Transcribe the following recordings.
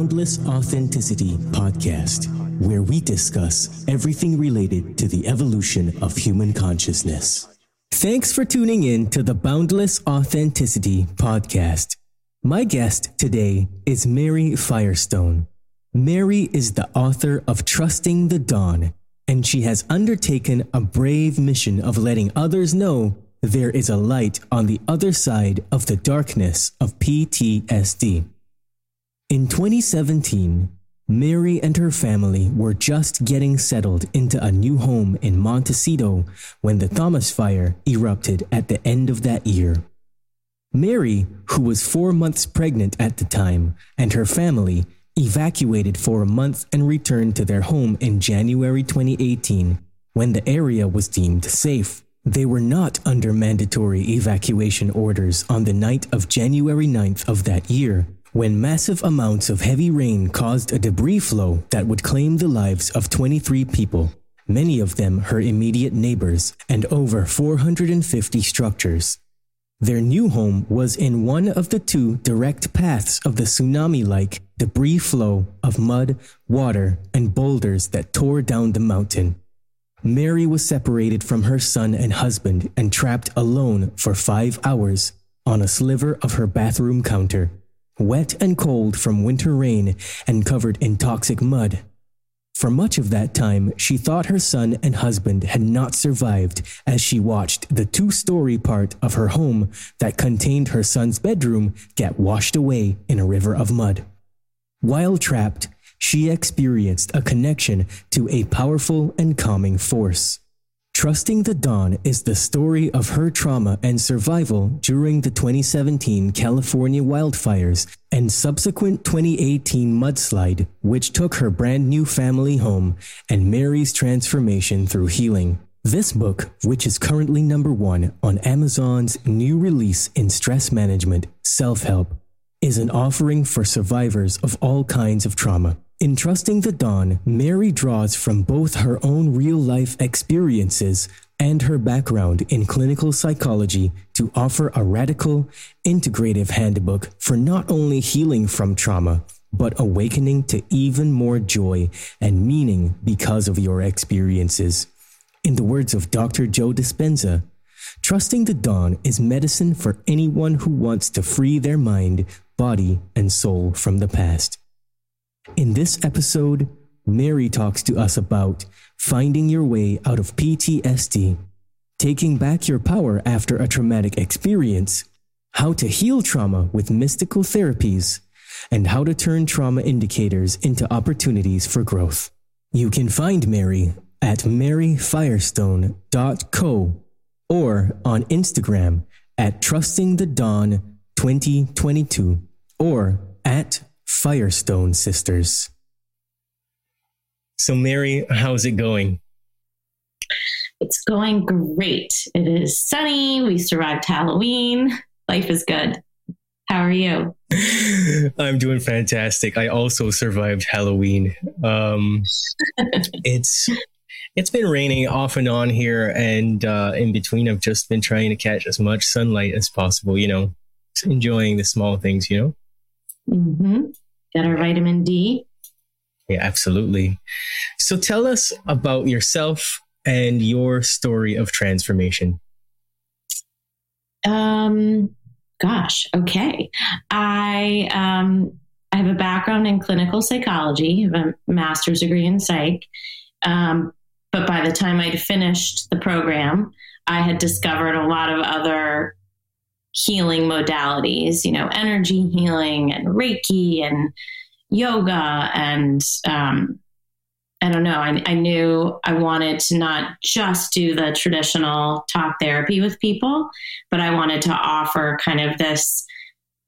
Boundless Authenticity podcast, where we discuss everything related to the evolution of human consciousness. Thanks for tuning in to the Boundless Authenticity podcast. My guest today is Mary Firestone. Mary is the author of Trusting the Dawn, and she has undertaken a brave mission of letting others know there is a light on the other side of the darkness of PTSD. In 2017, Mary and her family were just getting settled into a new home in Montecito when the Thomas Fire erupted at the end of that year. Mary, who was four months pregnant at the time, and her family evacuated for a month and returned to their home in January 2018 when the area was deemed safe. They were not under mandatory evacuation orders on the night of January 9th of that year, when massive amounts of heavy rain caused a debris flow that would claim the lives of 23 people, many of them her immediate neighbors, and over 450 structures. Their new home was in one of the two direct paths of the tsunami like debris flow of mud, water, and boulders that tore down the mountain. Mary was separated from her son and husband and trapped alone for five hours on a sliver of her bathroom counter, wet and cold from winter rain and covered in toxic mud. For much of that time, she thought her son and husband had not survived as she watched the two story part of her home that contained her son's bedroom get washed away in a river of mud. While trapped, she experienced a connection to a powerful and calming force. Trusting the Dawn is the story of her trauma and survival during the 2017 California wildfires and subsequent 2018 mudslide, which took her brand new family home, and Mary's transformation through healing. This book, which is currently number one on Amazon's new release in stress management, self help, is an offering for survivors of all kinds of trauma. In Trusting the Dawn, Mary draws from both her own real life experiences and her background in clinical psychology to offer a radical, integrative handbook for not only healing from trauma, but awakening to even more joy and meaning because of your experiences. In the words of Dr. Joe Dispenza, Trusting the Dawn is medicine for anyone who wants to free their mind, body, and soul from the past. In this episode, Mary talks to us about finding your way out of PTSD, taking back your power after a traumatic experience, how to heal trauma with mystical therapies, and how to turn trauma indicators into opportunities for growth. You can find Mary at maryfirestone.co or on Instagram at trustingthedawn2022 or at Firestone Sisters. So, Mary, how's it going? It's going great. It is sunny. We survived Halloween. Life is good. How are you? I'm doing fantastic. I also survived Halloween. Um, it's it's been raining off and on here, and uh, in between, I've just been trying to catch as much sunlight as possible. You know, enjoying the small things. You know. Mm-hmm. Get our vitamin D. Yeah, absolutely. So tell us about yourself and your story of transformation. Um, gosh, okay. I um, I have a background in clinical psychology, I have a master's degree in psych. Um, but by the time I'd finished the program, I had discovered a lot of other healing modalities, you know, energy healing and Reiki and yoga. And um, I don't know, I, I knew I wanted to not just do the traditional talk therapy with people, but I wanted to offer kind of this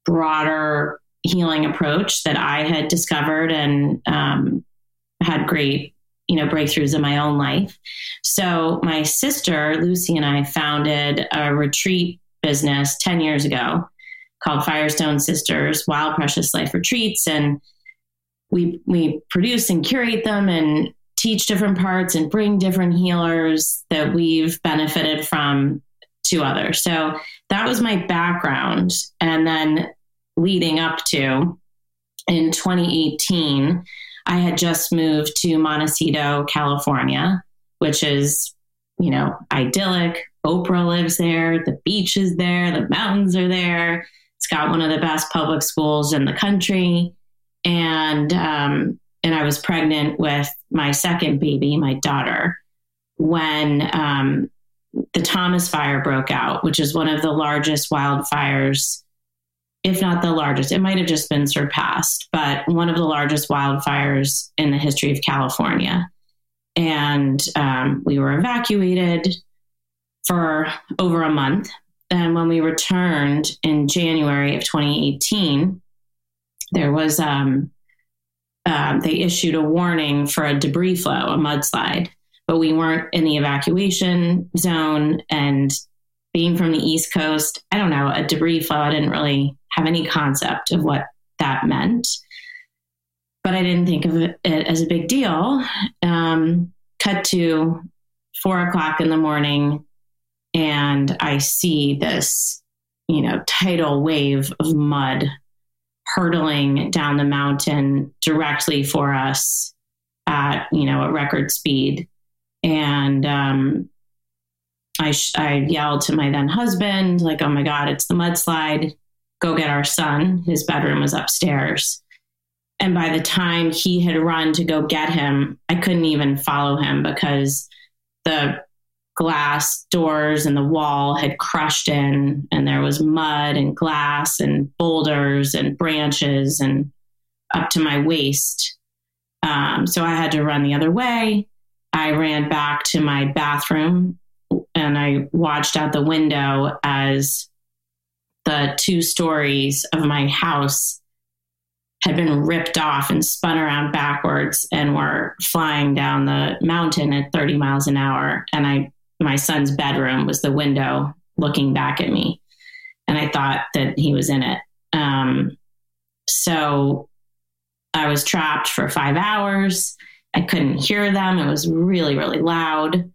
broader healing approach that I had discovered and um, had great you know breakthroughs in my own life so my sister lucy and i founded a retreat business 10 years ago called Firestone Sisters Wild Precious Life Retreats. And we, we produce and curate them and teach different parts and bring different healers that we've benefited from to others. So that was my background. And then leading up to in 2018, I had just moved to Montecito, California, which is, you know, idyllic. Oprah lives there, the beach is there, the mountains are there. It's got one of the best public schools in the country. And um, and I was pregnant with my second baby, my daughter, when um, the Thomas Fire broke out, which is one of the largest wildfires if not the largest. It might have just been surpassed, but one of the largest wildfires in the history of California. And um, we were evacuated for over a month. And when we returned in January of 2018, there was, um, um, they issued a warning for a debris flow, a mudslide, but we weren't in the evacuation zone. And being from the East Coast, I don't know, a debris flow, I didn't really have any concept of what that meant. But I didn't think of it as a big deal. Um, cut to four o'clock in the morning, and I see this, you know, tidal wave of mud hurtling down the mountain directly for us at, you know, a record speed. And um, I, sh- I yelled to my then husband, like, oh my God, it's the mudslide go get our son. His bedroom was upstairs. And by the time he had run to go get him, I couldn't even follow him because the glass doors and the wall had crushed in, and there was mud and glass and boulders and branches and up to my waist. Um, so I had to run the other way. I ran back to my bathroom and I watched out the window as the two stories of my house had been ripped off and spun around backwards and were flying down the mountain at 30 miles an hour. And I, my son's bedroom was the window looking back at me. And I thought that he was in it. Um, so I was trapped for five hours. I couldn't hear them. It was really, really loud.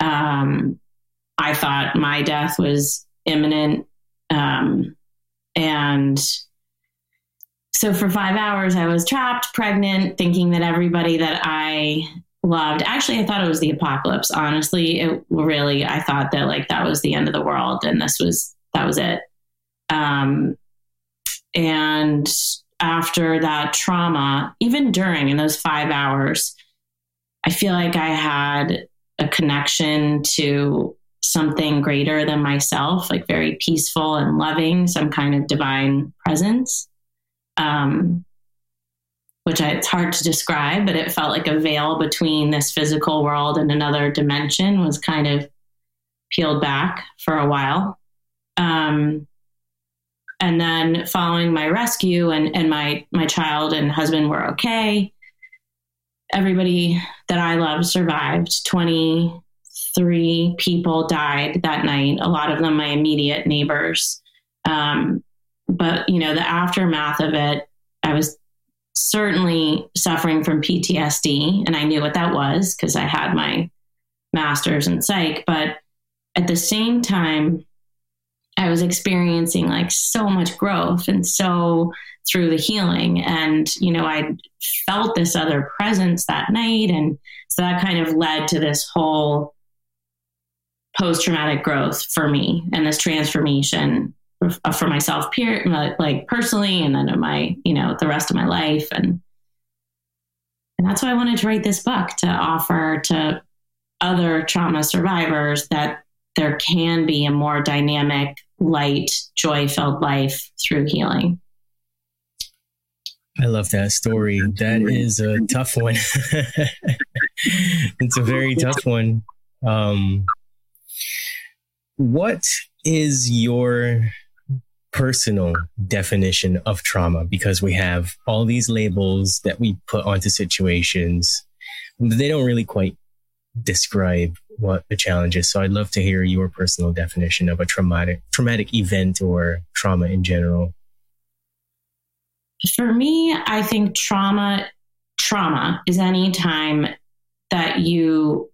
Um, I thought my death was imminent. Um, and so for five hours, I was trapped, pregnant, thinking that everybody that I loved, actually, I thought it was the apocalypse. Honestly, it really, I thought that like that was the end of the world and this was, that was it. Um, and after that trauma, even during in those five hours, I feel like I had a connection to something greater than myself, like very peaceful and loving, some kind of divine presence. Um, which I, it's hard to describe, but it felt like a veil between this physical world and another dimension was kind of peeled back for a while. Um, and then following my rescue and, and my, my child and husband were okay. Everybody that I loved survived 20, three people died that night, a lot of them my immediate neighbors. Um, but, you know, the aftermath of it, I was certainly suffering from PTSD, and I knew what that was because I had my master's in psych. But at the same time, I was experiencing like so much growth and so through the healing. And, you know, I felt this other presence that night. And so that kind of led to this whole post traumatic growth for me and this transformation for myself, peer, like personally, and then in my, you know, the rest of my life. And, and that's why I wanted to write this book to offer to other trauma survivors that there can be a more dynamic, light, joy filled life through healing. I love that story. That is a tough one. it's a very tough one. Um, what is your personal definition of trauma? Because we have all these labels that we put onto situations. They don't really quite describe what the challenge is. So I'd love to hear your personal definition of a traumatic traumatic event or trauma in general. For me, I think trauma trauma is any time that you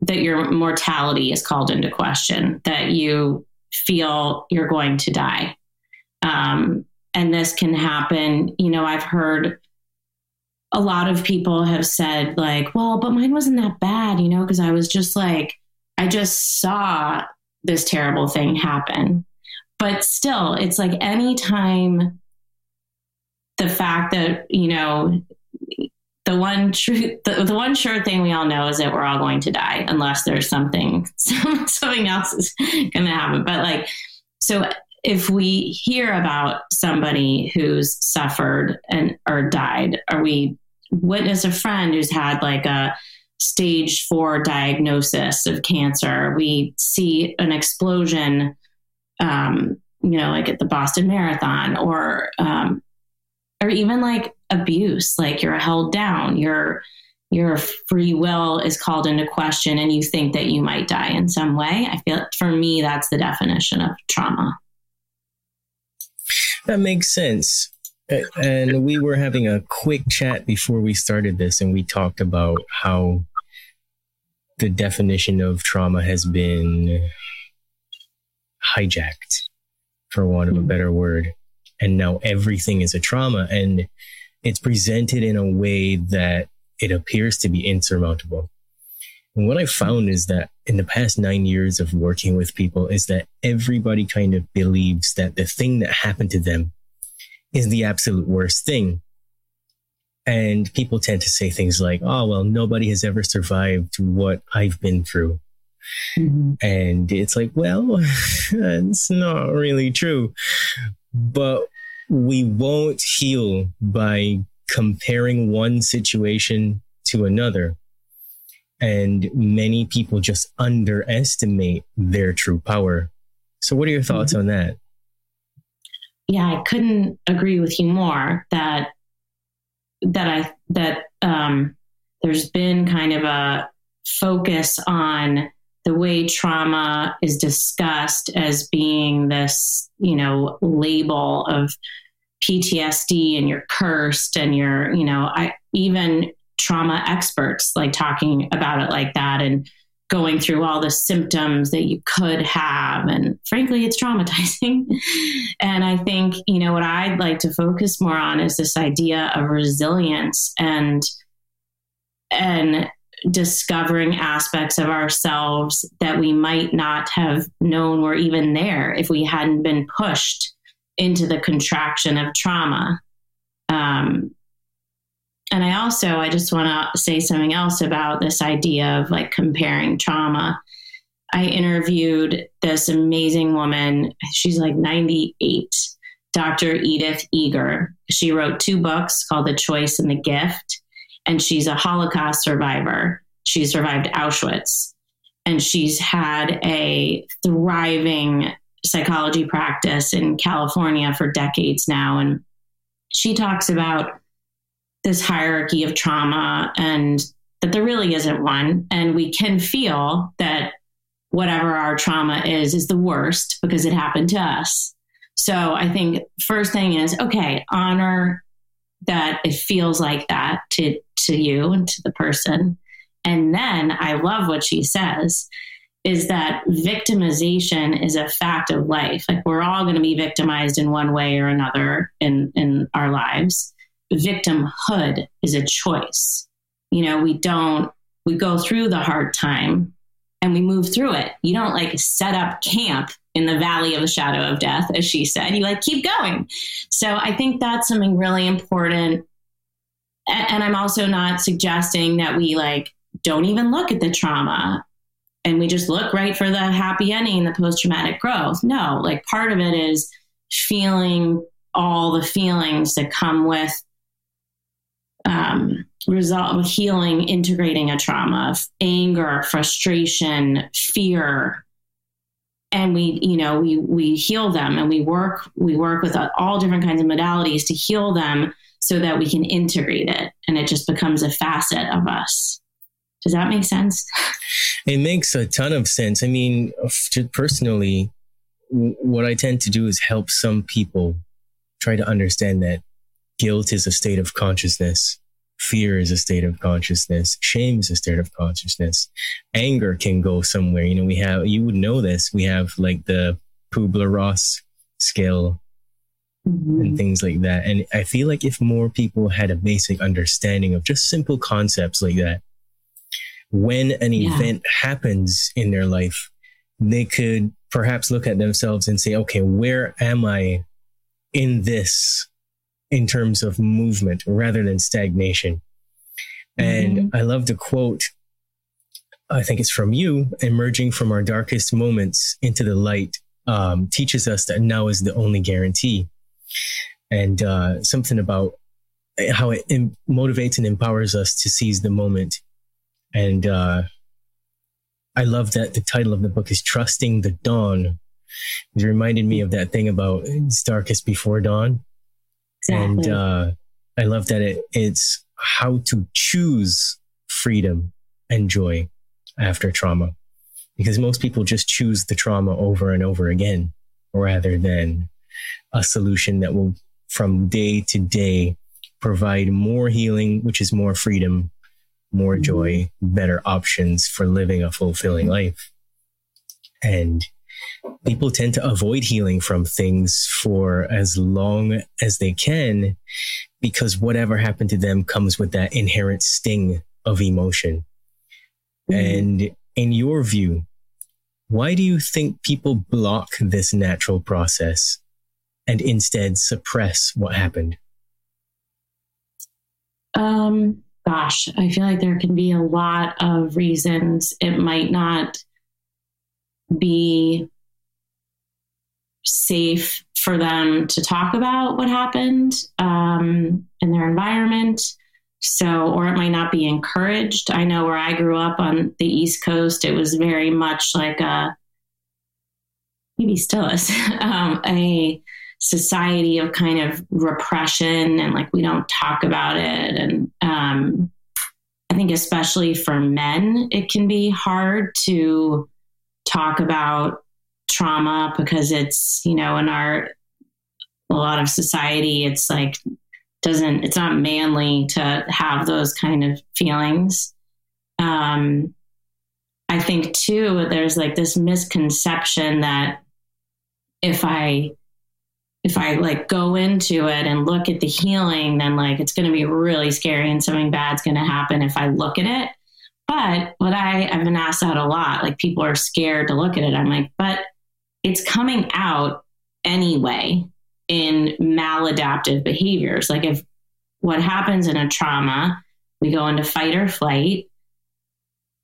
that your mortality is called into question, that you feel you're going to die. Um, and this can happen. You know, I've heard a lot of people have said, like, well, but mine wasn't that bad, you know, because I was just like, I just saw this terrible thing happen. But still, it's like anytime the fact that, you know, the one true the, the one sure thing we all know is that we're all going to die unless there's something something else is going to happen but like so if we hear about somebody who's suffered and or died or we witness a friend who's had like a stage 4 diagnosis of cancer we see an explosion um, you know like at the Boston Marathon or um, or even like abuse like you're held down your your free will is called into question and you think that you might die in some way. I feel for me that's the definition of trauma that makes sense and we were having a quick chat before we started this and we talked about how the definition of trauma has been hijacked for want of a hmm. better word and now everything is a trauma and it's presented in a way that it appears to be insurmountable. And what I found is that in the past nine years of working with people is that everybody kind of believes that the thing that happened to them is the absolute worst thing. And people tend to say things like, oh, well, nobody has ever survived what I've been through. Mm-hmm. And it's like, well, that's not really true. But we won't heal by comparing one situation to another. And many people just underestimate their true power. So, what are your thoughts mm-hmm. on that? Yeah, I couldn't agree with you more that that I that um, there's been kind of a focus on the way trauma is discussed as being this, you know, label of PTSD and you're cursed and you're, you know, I even trauma experts like talking about it like that and going through all the symptoms that you could have and frankly it's traumatizing and i think you know what i'd like to focus more on is this idea of resilience and and discovering aspects of ourselves that we might not have known were even there if we hadn't been pushed into the contraction of trauma. Um, and I also, I just want to say something else about this idea of like comparing trauma. I interviewed this amazing woman. She's like 98, Dr. Edith Eger. She wrote two books called The Choice and the Gift and she's a Holocaust survivor. She survived Auschwitz, and she's had a thriving psychology practice in California for decades now. And she talks about this hierarchy of trauma and that there really isn't one. And we can feel that whatever our trauma is, is the worst because it happened to us. So I think first thing is okay, honor that it feels like that to to you and to the person. And then I love what she says is that victimization is a fact of life. Like we're all going to be victimized in one way or another in in our lives. Victimhood is a choice. You know, we don't we go through the hard time and we move through it. You don't like set up camp in the valley of the shadow of death, as she said. You like keep going. So I think that's something really important. And I'm also not suggesting that we like don't even look at the trauma and we just look right for the happy ending, the post traumatic growth. No, like part of it is feeling all the feelings that come with um, result with healing, integrating a trauma of anger, frustration, fear, and we you know we we heal them and we work we work with all different kinds of modalities to heal them so that we can integrate it. And it just becomes a facet of us. Does that make sense? It makes a ton of sense. I mean personally what i tend to do is help some people try to understand that guilt is a state of consciousness Fear is a state of consciousness. Shame is a state of consciousness. Anger can go somewhere. You know, we have, you would know this. We have like the Kubler Ross scale mm-hmm. and things like that. And I feel like if more people had a basic understanding of just simple concepts like that, when an yeah. event happens in their life, they could perhaps look at themselves and say, okay, where am I in this in terms of movement rather than stagnation? And mm-hmm. I love the quote. I think it's from you emerging from our darkest moments into the light um, teaches us that now is the only guarantee. And uh, something about how it Im- motivates and empowers us to seize the moment. And uh, I love that the title of the book is Trusting the Dawn. It reminded me of that thing about it's darkest before dawn. Exactly. And uh, I love that it, it's how to choose freedom and joy after trauma because most people just choose the trauma over and over again rather than a solution that will from day to day provide more healing, which is more freedom, more mm-hmm. joy, better options for living a fulfilling life. And people tend to avoid healing from things for as long as they can because whatever happened to them comes with that inherent sting of emotion. Mm-hmm. And in your view, why do you think people block this natural process and instead suppress what happened? Um, gosh, I feel like there can be a lot of reasons. It might not be safe for them to talk about what happened um, in their environment. So, or it might not be encouraged. I know where I grew up on the East Coast, it was very much like a, maybe still is, um, a society of kind of repression and like we don't talk about it. And um, I think, especially for men, it can be hard to talk about trauma because it's, you know, in our, a lot of society, it's like doesn't it's not manly to have those kind of feelings. Um i think too there's like this misconception that if i if i like go into it and look at the healing then like it's going to be really scary and something bad's going to happen if i look at it. But what i i've been asked that a lot like people are scared to look at it. I'm like but it's coming out anyway in maladaptive behaviors. Like if what happens in a trauma, we go into fight or flight,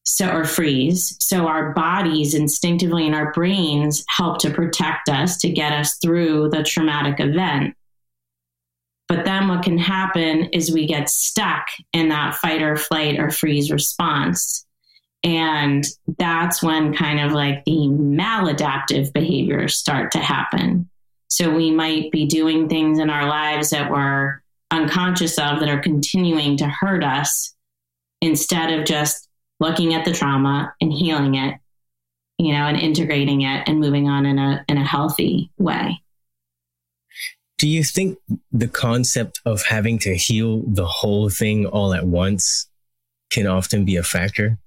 so or freeze. So our bodies instinctively and our brains help to protect us to get us through the traumatic event. But then what can happen is we get stuck in that fight or flight or freeze response. And that's when kind of like the maladaptive behaviors start to happen. So we might be doing things in our lives that we're unconscious of that are continuing to hurt us instead of just looking at the trauma and healing it, you know, and integrating it and moving on in a in a healthy way. Do you think the concept of having to heal the whole thing all at once can often be a factor?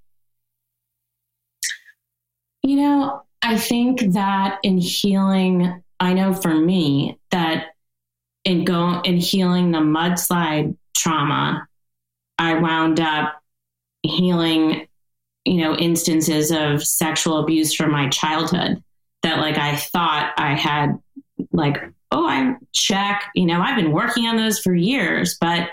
You know, I think that in healing I know for me that in go in healing the mudslide trauma, I wound up healing, you know, instances of sexual abuse from my childhood that like I thought I had like, oh, I check, you know, I've been working on those for years, but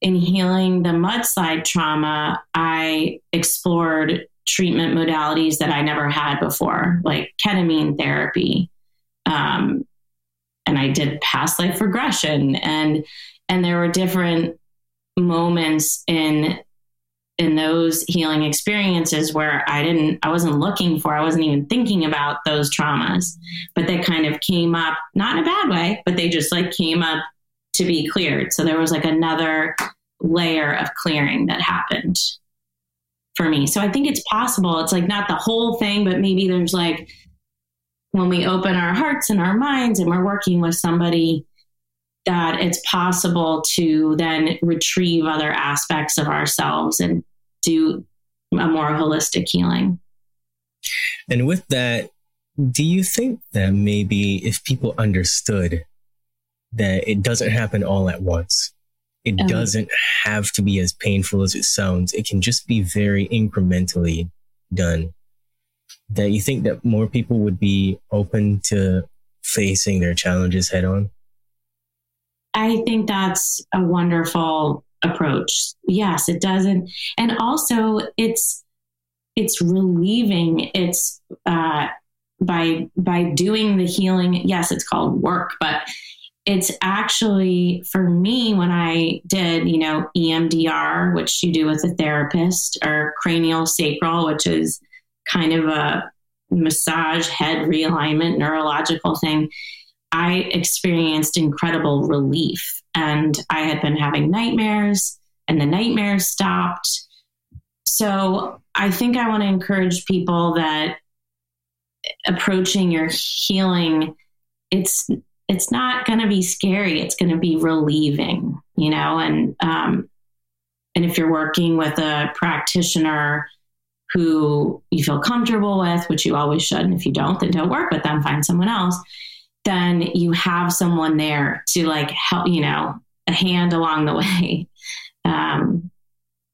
in healing the mudslide trauma, I explored treatment modalities that I never had before, like ketamine therapy, um, and I did past life regression. And and there were different moments in in those healing experiences where I didn't I wasn't looking for I wasn't even thinking about those traumas. But they kind of came up not in a bad way but they just like came up to be cleared. So there was like another layer of clearing that happened for me so I think it's possible it's like not the whole thing but maybe there's like when we open our hearts and our minds and we're working with somebody that it's possible to then retrieve other aspects of ourselves and do a more holistic healing. And with that, do you think that maybe if people understood that it doesn't happen all at once. It Oh. doesn't have to be as painful as it sounds. It can just be very incrementally done. That you think that more people would be open to facing their challenges head on? I think that's a wonderful approach. Yes, it doesn't, and also it's it's relieving. It's uh, by by doing the healing. Yes, it's called work, but it's actually for me when I did, you know, EMDR, which you do with a therapist, or cranial sacral, which is kind of a massage head realignment neurological thing. I experienced incredible relief. And I had been having nightmares, and the nightmares stopped. So I think I want to encourage people that approaching your healing, it's it's not going to be scary. It's going to be relieving, you know. And um, and if you're working with a practitioner who you feel comfortable with, which you always should, and if you don't, then don't work with them. Find someone else then you have someone there to like help, you know, a hand along the way. Um,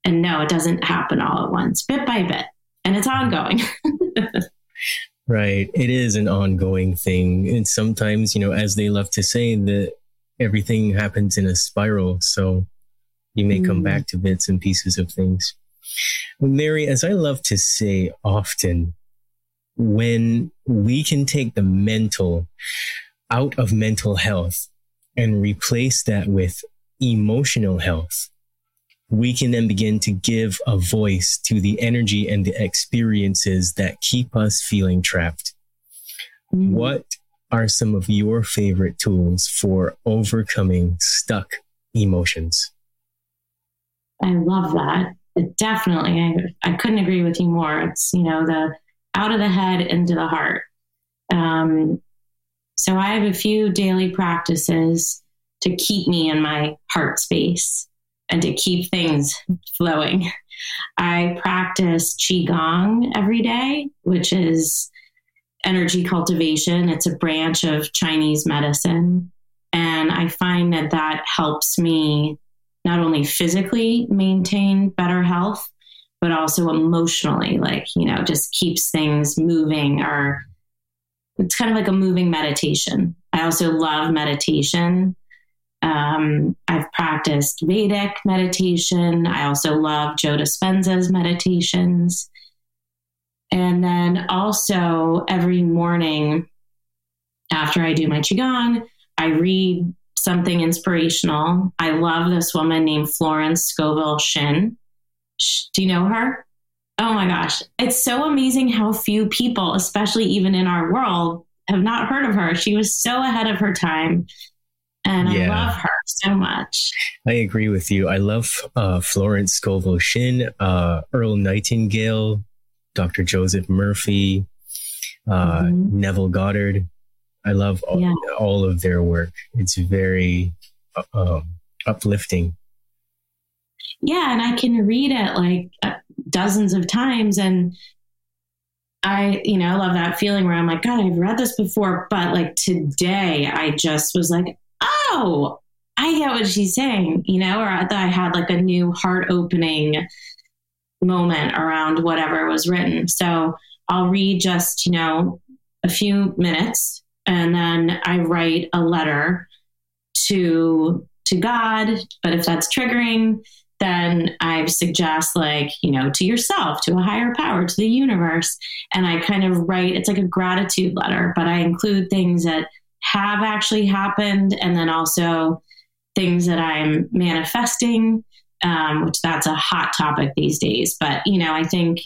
and no, it doesn't happen all at once, bit by bit, and it's ongoing. Right. It is an ongoing thing. And sometimes, you know, as they love to say, that everything happens in a spiral. So you may come Mm. back to bits and pieces of things. Mary, as I love to say often, when we can take the mental out of mental health and replace that with emotional health, we can then begin to give a voice to the energy and the experiences that keep us feeling trapped. What are some of your favorite tools for overcoming stuck emotions? I love that. It definitely, I, I couldn't agree with you more. It's, you know, the out of the head into the heart. Um, so I have a few daily practices to keep me in my heart space and to keep things flowing. I practice Qigong every day, which is energy cultivation. It's a branch of Chinese medicine. And I find that that helps me not only physically maintain better health, but also emotionally, like, you know, just keeps things moving or it's kind of like a moving meditation. I also love meditation. Um, I've practiced Vedic meditation. I also love Joe Dispenza's meditations. And then also every morning after I do my Qigong, I read something inspirational. I love this woman named Florence Scovel Shinn. Do you know her? Oh my gosh. It's so amazing how few people, especially even in our world, have not heard of her. She was so ahead of her time. And Yeah. I love her so much. I agree with you. I love uh, Florence Scovel Shinn, uh, Earl Nightingale, Dr. Joseph Murphy, uh, Mhm. Neville Goddard. I love all, Yeah. all of their work. It's very uh, um, uplifting. Yeah, and I can read it like uh, dozens of times and I, you know, love that feeling where I'm like, God, I've read this before, but like today I just was like, oh, I get what she's saying, you know, or that I had like a new heart opening moment around whatever was written. So I'll read just, you know, a few minutes and then I write a letter to to God, but if that's triggering, then I suggest like, you know, to yourself, to a higher power, to the universe. And I kind of write, it's like a gratitude letter, but I include things that have actually happened and then also things that I'm manifesting, um, which that's a hot topic these days. But, you know, I think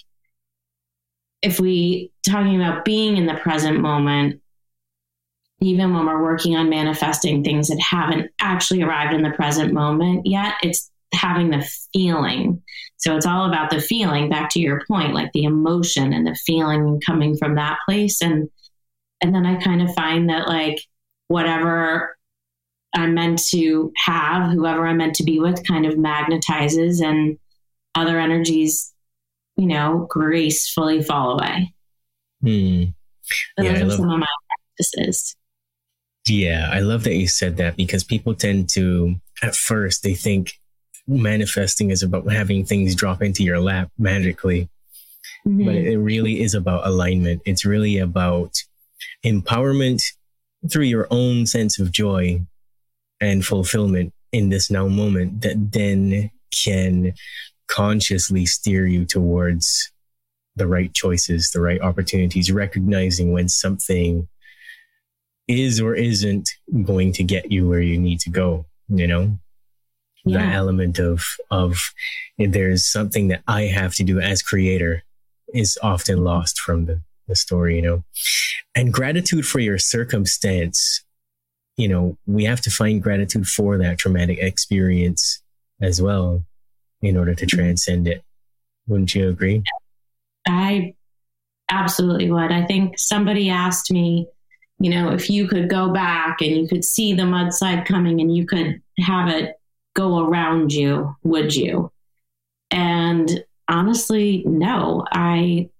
if we talking about being in the present moment, even when we're working on manifesting things that haven't actually arrived in the present moment yet, it's having the feeling. So it's all about the feeling, back to your point, like the emotion and the feeling coming from that place. And and then I kind of find that like whatever I'm meant to have, whoever I'm meant to be with kind of magnetizes and other energies, you know, gracefully fall away. Hmm. So Yeah, I are love- some of my practices. Yeah, I love that you said that because people tend to, at first, they think manifesting is about having things drop into your lap magically. Mm-hmm. But it really is about alignment. It's really about empowerment through your own sense of joy and fulfillment in this now moment that then can consciously steer you towards the right choices, the right opportunities, recognizing when something is or isn't going to get you where you need to go, you know? Yeah. The element of of there's something that I have to do as creator is often lost from the, the story, you know. And gratitude for your circumstance, you know, we have to find gratitude for that traumatic experience as well in order to transcend it. Wouldn't you agree? I absolutely would. I think somebody asked me, you know, if you could go back and you could see the mudslide coming and you could have it go around you, would you? And honestly, no. I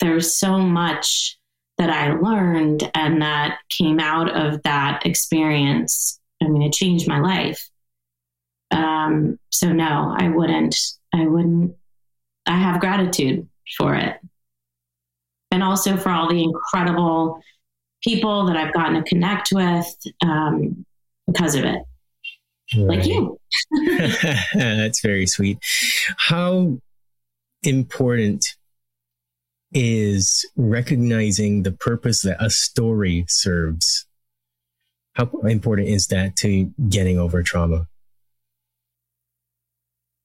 there's so much that I learned and that came out of that experience. I mean, it changed my life. Um, so no, I wouldn't. I wouldn't. I have gratitude for it, and also for all the incredible people that I've gotten to connect with um, because of it. Right. Like you. That's very sweet. How important is recognizing the purpose that a story serves? How important is that to getting over trauma?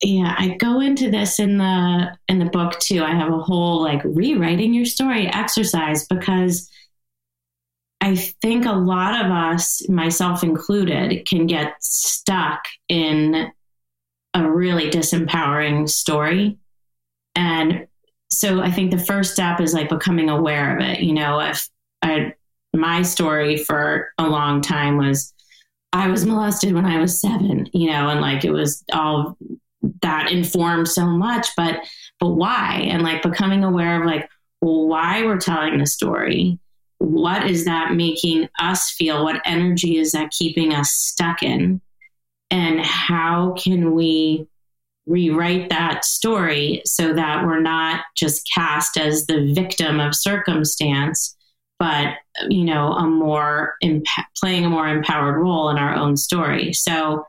yeah i go into this in the in the book too i have a whole like rewriting your story exercise because i think a lot of us myself included can get stuck in a really disempowering story and so i think the first step is like becoming aware of it. You know if I, my story for a long time was I was molested when I was seven, you know, and like it was all that informed so much but but why? And like becoming aware of like why we're telling the story. What is that making us feel? What energy is that keeping us stuck in? And how can we rewrite that story so that we're not just cast as the victim of circumstance but you know a more imp- playing a more empowered role in our own story so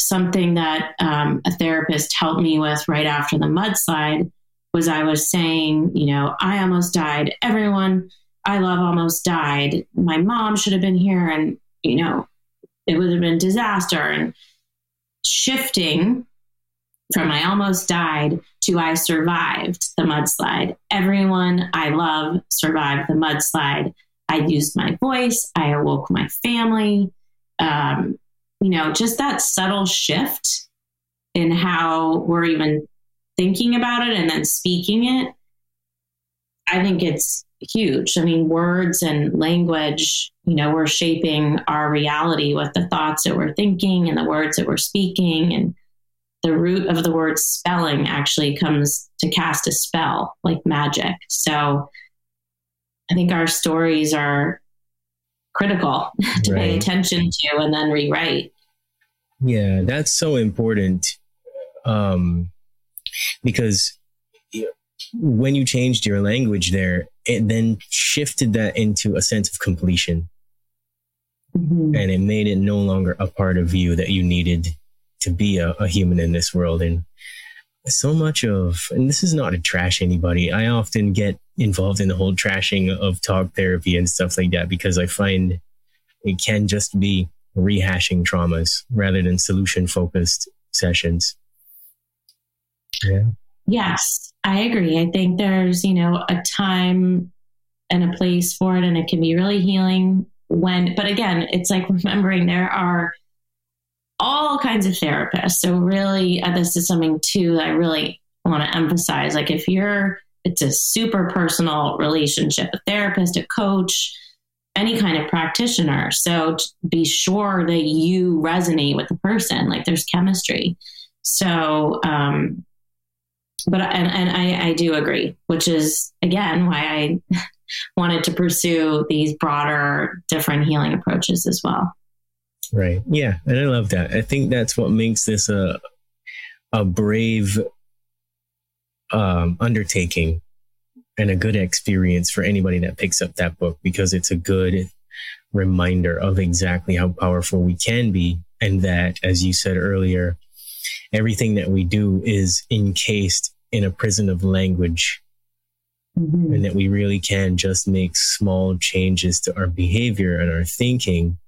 something that um, a therapist helped me with right after the mudslide was I was saying, you know, I almost died. Everyone I love almost died. My mom should have been here, and you know, it would have been disaster. And shifting from I almost died to I survived the mudslide. Everyone I love survived the mudslide. I used my voice. I awoke my family. Um, you know, just that subtle shift in how we're even thinking about it and then speaking it, I think it's huge. I mean, words and language, you know, we're shaping our reality with the thoughts that we're thinking and the words that we're speaking. And the root of the word spelling actually comes to cast a spell like magic. So I think our stories are critical to right. pay attention to and then rewrite. Yeah, that's so important. Um, because when you changed your language there, it then shifted that into a sense of completion. Mm-hmm. And it made it no longer a part of you that you needed to be a, a human in this world. And so much of, and this is not to trash anybody, I often get involved in the whole trashing of talk therapy and stuff like that because I find it can just be rehashing traumas rather than solution focused sessions. Yeah. Yes, I agree. I think there's, you know, a time and a place for it, and it can be really healing when, but again, it's like remembering there are all kinds of therapists. So, really, uh, this is something too that I really want to emphasize. Like, if you're, it's a super personal relationship, a therapist, a coach, any kind of practitioner. So be sure that you resonate with the person, like there's chemistry. So, um, but and, and I, I do agree, which is again why I wanted to pursue these broader, different healing approaches as well. Right. Yeah. And I love that. I think that's what makes this a, a brave um, undertaking and a good experience for anybody that picks up that book because it's a good reminder of exactly how powerful we can be. And that, as you said earlier, everything that we do is encased in a prison of language. Mm-hmm. And that we really can just make small changes to our behavior and our thinking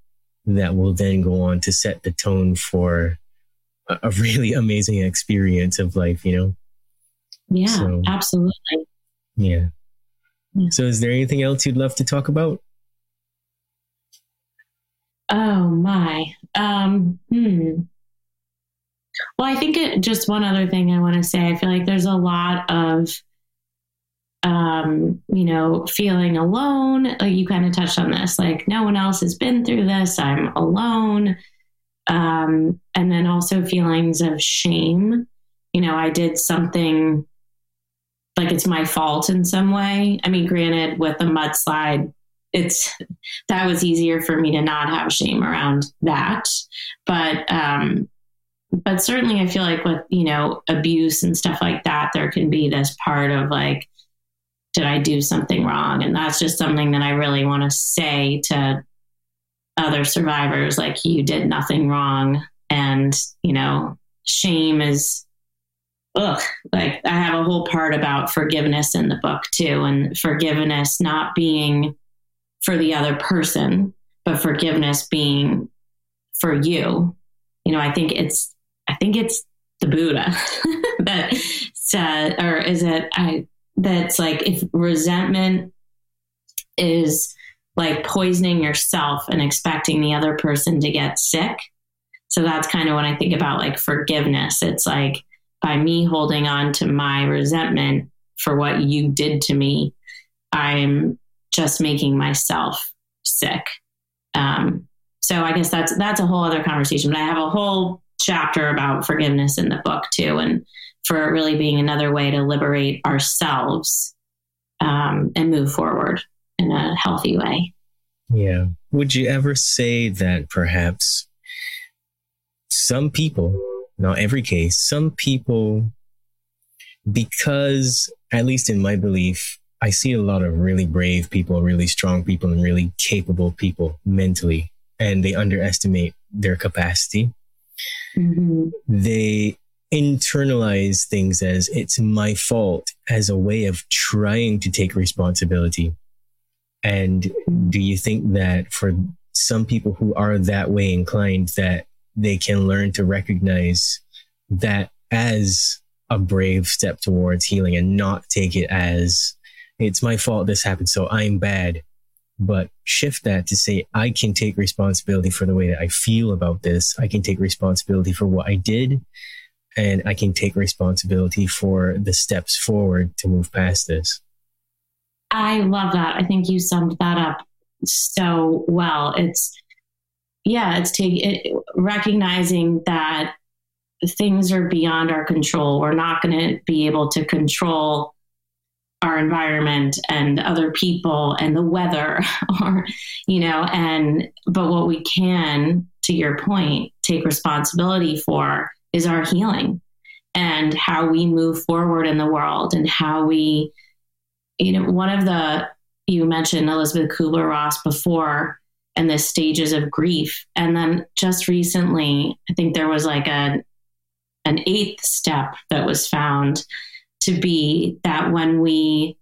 that will then go on to set the tone for a, a really amazing experience of life, you know? Yeah, so, absolutely. Yeah. yeah. So, is there anything else you'd love to talk about? Oh my. Um, hmm. Well, I think it, just one other thing I want to say. I feel like there's a lot of, um, you know, feeling alone. Like you kind of touched on this, like no one else has been through this. I'm alone. Um, and then also feelings of shame. You know, I did something like it's my fault in some way. I mean, granted, with the mudslide, it's that was easier for me to not have shame around that. But um, but certainly I feel like with, you know, abuse and stuff like that, there can be this part of like, did I do something wrong? And that's just something that I really want to say to other survivors like, you did nothing wrong. And, you know, shame is ugh, like I have a whole part about forgiveness in the book too, and forgiveness not being for the other person, but forgiveness being for you. You know, I think it's, I think it's the Buddha that said, or is it, I, that's like if resentment is like poisoning yourself and expecting the other person to get sick. So that's kind of when I think about like forgiveness. It's like, by me holding on to my resentment for what you did to me, I'm just making myself sick. Um, so I guess that's that's a whole other conversation. But I have a whole chapter about forgiveness in the book too, and for it really being another way to liberate ourselves um, and move forward in a healthy way. Yeah. Would you ever say that perhaps some people not every case, some people, because at least in my belief, I see a lot of really brave people, really strong people, and really capable people mentally, and they underestimate their capacity. Mm-hmm. They internalize things as it's my fault as a way of trying to take responsibility. And do you think that for some people who are that way inclined, that they can learn to recognize that as a brave step towards healing and not take it as it's my fault this happened, so I'm bad. But shift that to say, I can take responsibility for the way that I feel about this. I can take responsibility for what I did. And I can take responsibility for the steps forward to move past this. I love that. I think you summed that up so well. It's yeah, it's taking it, recognizing that things are beyond our control. We're not going to be able to control our environment and other people and the weather or you know and but what we can to your point take responsibility for is our healing and how we move forward in the world and how we you know one of the you mentioned Elisabeth Kubler-Ross before and the stages of grief. And then just recently, I think there was like a an eighth step that was found to be that when we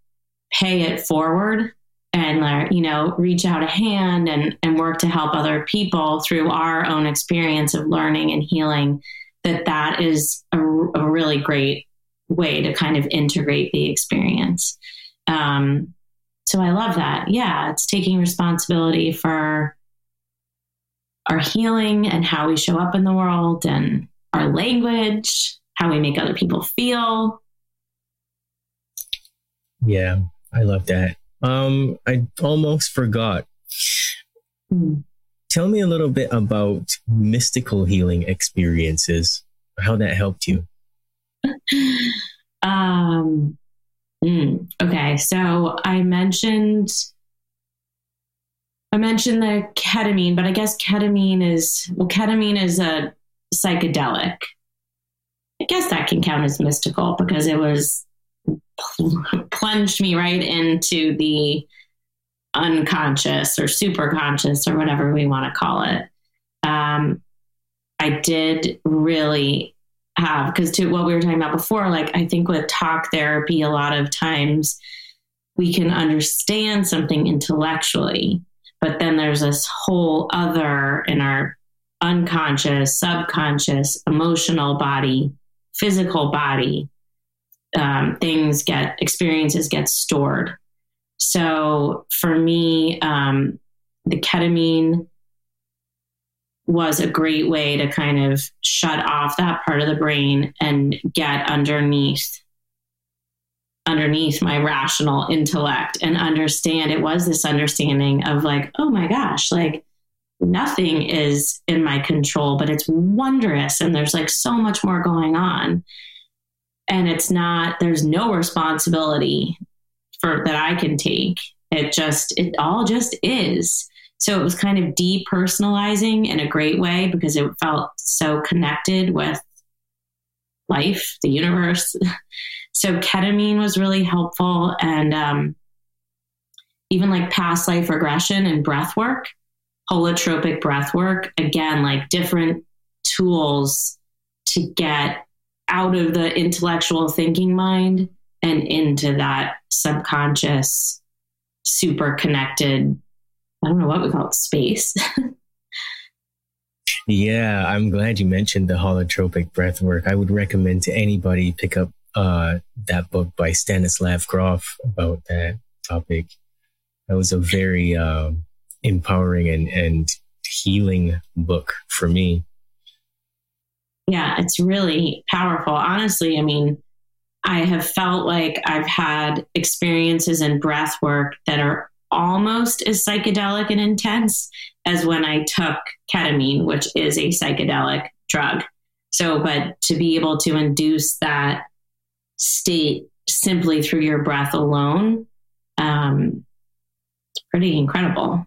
pay it forward and you know reach out a hand and, and work to help other people through our own experience of learning and healing that that is a, a really great way to kind of integrate the experience um, so I love that. Yeah, it's taking responsibility for our healing and how we show up in the world and our language, how we make other people feel. Yeah, I love that. Um, I almost forgot. Mm. Tell me a little bit about mystical healing experiences, how that helped you. um, Mm, okay, so I mentioned I mentioned the ketamine, but I guess ketamine is well, ketamine is a psychedelic. I guess that can count as mystical because it was plunged me right into the unconscious or superconscious or whatever we want to call it. Um, I did really have because to what we were talking about before, like I think with talk therapy, a lot of times we can understand something intellectually, but then there's this whole other in our unconscious, subconscious, emotional body, physical body. Um, things get experiences get stored. So for me, um, the ketamine was a great way to kind of shut off that part of the brain and get underneath underneath my rational intellect and understand it was this understanding of like oh my gosh like nothing is in my control but it's wondrous and there's like so much more going on. And it's not there's no responsibility for that I can take it just it all just is so it was kind of depersonalizing in a great way because it felt so connected with life, the universe. so ketamine was really helpful. And um, even like past life regression and breath work, holotropic breath work, again, like different tools to get out of the intellectual thinking mind and into that subconscious, super connected I don't know what we call it, space. yeah, I'm glad you mentioned the holotropic breath work. I would recommend to anybody pick up uh, that book by Stanislav Grof about that topic. That was a very uh, empowering and, and healing book for me. Yeah, it's really powerful. Honestly, I mean, I have felt like I've had experiences in breath work that are almost as psychedelic and intense as when I took ketamine, which is a psychedelic drug. So, but to be able to induce that state simply through your breath alone, um, it's pretty incredible.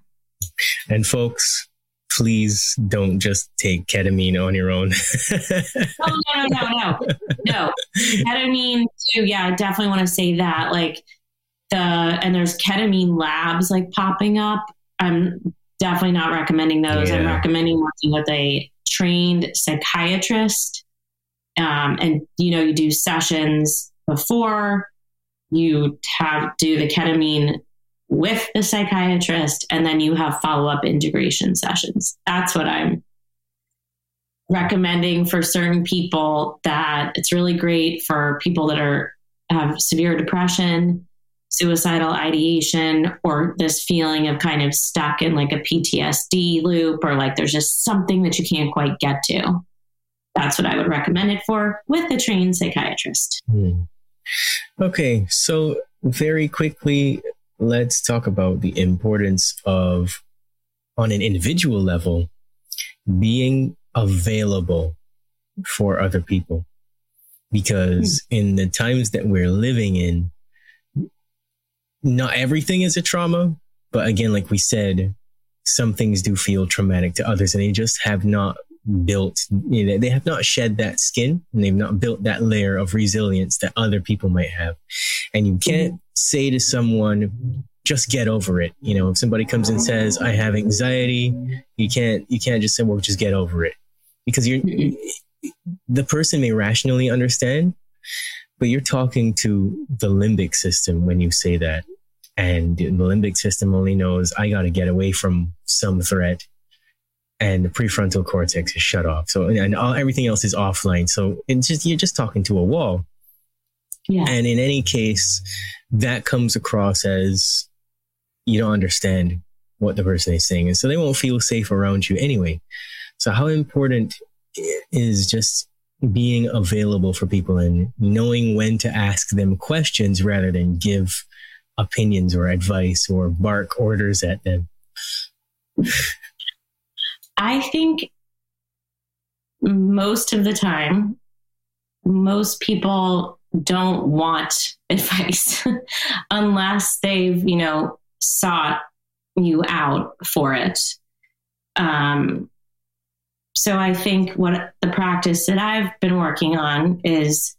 And folks, please don't just take ketamine on your own. oh, no, no, no, no, no. Ketamine, too. Yeah, I definitely want to say that. Like, the and there's ketamine labs like popping up. I'm definitely not recommending those. Yeah. I'm recommending working with a trained psychiatrist. Um, and you know, you do sessions before you have do the ketamine with the psychiatrist, and then you have follow up integration sessions. That's what I'm recommending for certain people. That it's really great for people that are have severe depression suicidal ideation or this feeling of kind of stuck in like a PTSD loop or like there's just something that you can't quite get to. That's what I would recommend it for with a trained psychiatrist. Hmm. Okay, so very quickly, let's talk about the importance of, on an individual level, being available for other people. Because hmm. in the times that we're living in, not everything is a trauma, but again, like we said, some things do feel traumatic to others and they just have not built, you know, they have not shed that skin and they've not built that layer of resilience that other people might have. And you can't say to someone, just get over it. You know, if somebody comes and says, I have anxiety, you can't, you can't just say, well, just get over it because you're, the person may rationally understand, but you're talking to the limbic system when you say that. And the limbic system only knows I got to get away from some threat. And the prefrontal cortex is shut off. So, and all, everything else is offline. So it's just, you're just talking to a wall. Yeah. And in any case, that comes across as you don't understand what the person is saying. And so they won't feel safe around you anyway. So how important is just being available for people and knowing when to ask them questions rather than give opinions or advice or bark orders at them? I think most of the time, most people don't want advice unless they've, you know, sought you out for it. Um, so I think what the practice that I've been working on is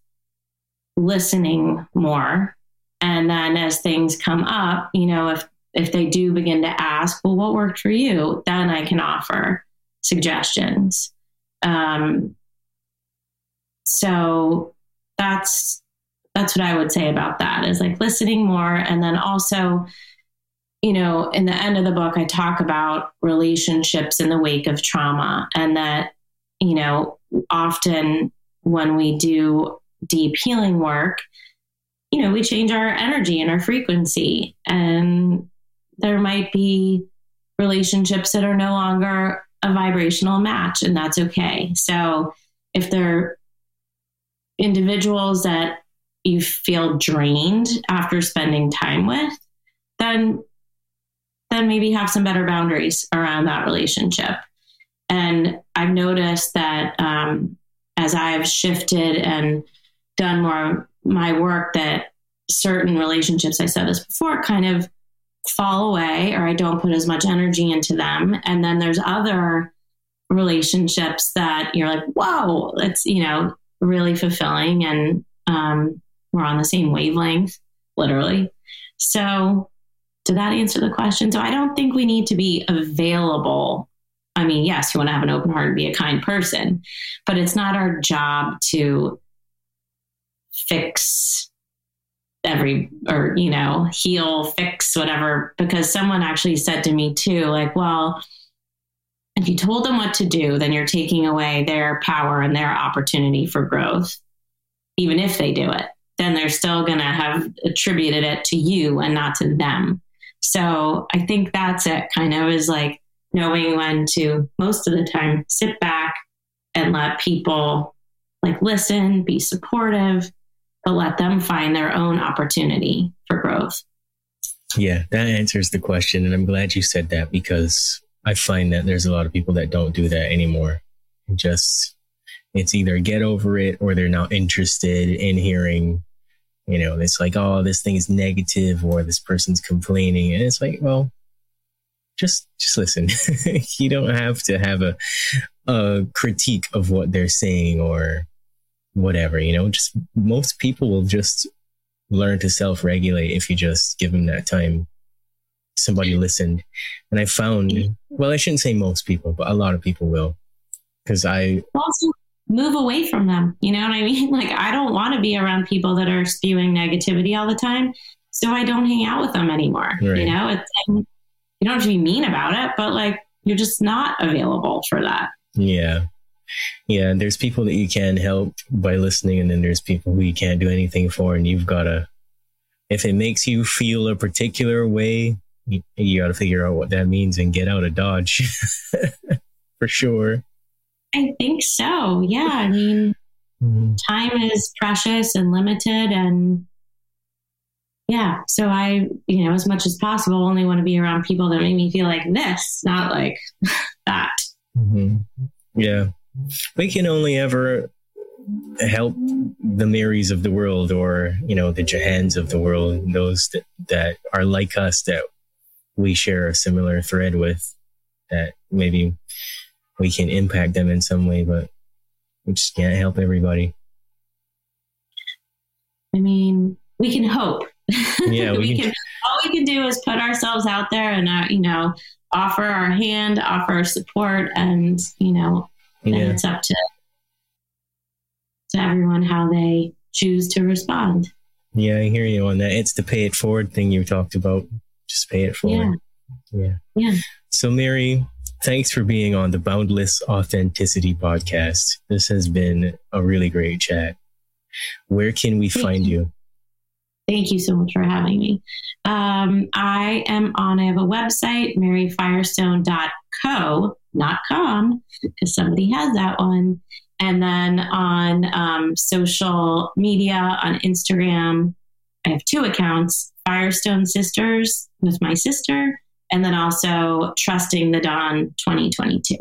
listening more. And then as things come up, you know, if if they do begin to ask, well, what worked for you? Then I can offer suggestions. Um, so that's that's what I would say about that is like listening more. And then also you know in the end of the book I talk about relationships in the wake of trauma and that you know often when we do deep healing work you know we change our energy and our frequency. And there might be relationships that are no longer a vibrational match and that's okay. So if they're individuals that you feel drained after spending time with, then then maybe have some better boundaries around that relationship. And I've noticed that um, as I've shifted and done more my work, that certain relationships, I said this before, kind of fall away or I don't put as much energy into them. And then there's other relationships that you're like, whoa, it's, you know, really fulfilling and um, we're on the same wavelength, literally. So, did that answer the question? So, I don't think we need to be available. I mean, yes, you want to have an open heart and be a kind person, but it's not our job to fix every or you know heal fix whatever because someone actually said to me too like well if you told them what to do, then you're taking away their power and their opportunity for growth. Even if they do it, then they're still going to have attributed it to you and not to them. So I think that's it kind of is like knowing when to most of the time sit back and let people like listen, be supportive, but let them find their own opportunity for growth. Yeah, that answers the question. And I'm glad you said that because I find that there's a lot of people that don't do that anymore. Just it's either get over it or they're not interested in hearing, you know, it's like, oh, this thing is negative or this person's complaining. And it's like, well, just just listen. you don't have to have a a critique of what they're saying or whatever, you know, just most people will just learn to self-regulate if you just give them that time somebody listened. And I found, well, I shouldn't say most people, but a lot of people will. Because I also move away from them. You know what I mean? Like, I don't want to be around people that are spewing negativity all the time. So I don't hang out with them anymore. Right. You know, it's, um, you don't have to be mean about it, but like, you're just not available for that. Yeah. Yeah. There's people that you can help by listening, and then there's people who you can't do anything for. And you've got to, if it makes you feel a particular way, you, you got to figure out what that means and get out of Dodge for sure. I think so. Yeah. I mean, mm-hmm. time is precious and limited. And yeah, so I, you know, as much as possible, only want to be around people that make me feel like this, not like that. Mm-hmm. Yeah. We can only ever help the Marys of the world or, you know, the Jahans of the world, those that, that are like us that we share a similar thread with that maybe we can impact them in some way, but we just can't help everybody. I mean, we can hope. Yeah, we, we can, can, All we can do is put ourselves out there and, uh, you know, offer our hand, offer our support, and you know, yeah. it's up to to everyone how they choose to respond. Yeah, I hear you on that. It's the pay it forward thing you talked about. Just pay it forward. Yeah. Yeah. yeah. So, Mary, thanks for being on the Boundless Authenticity podcast. This has been a really great chat. Where can we Thank find you. you? Thank you so much for having me. Um, I am on, I have a website, maryfirestone.co, not com, because somebody has that one. And then on um, social media, on Instagram, I have two accounts Firestone Sisters with my sister, and then also Trusting the Dawn 2022.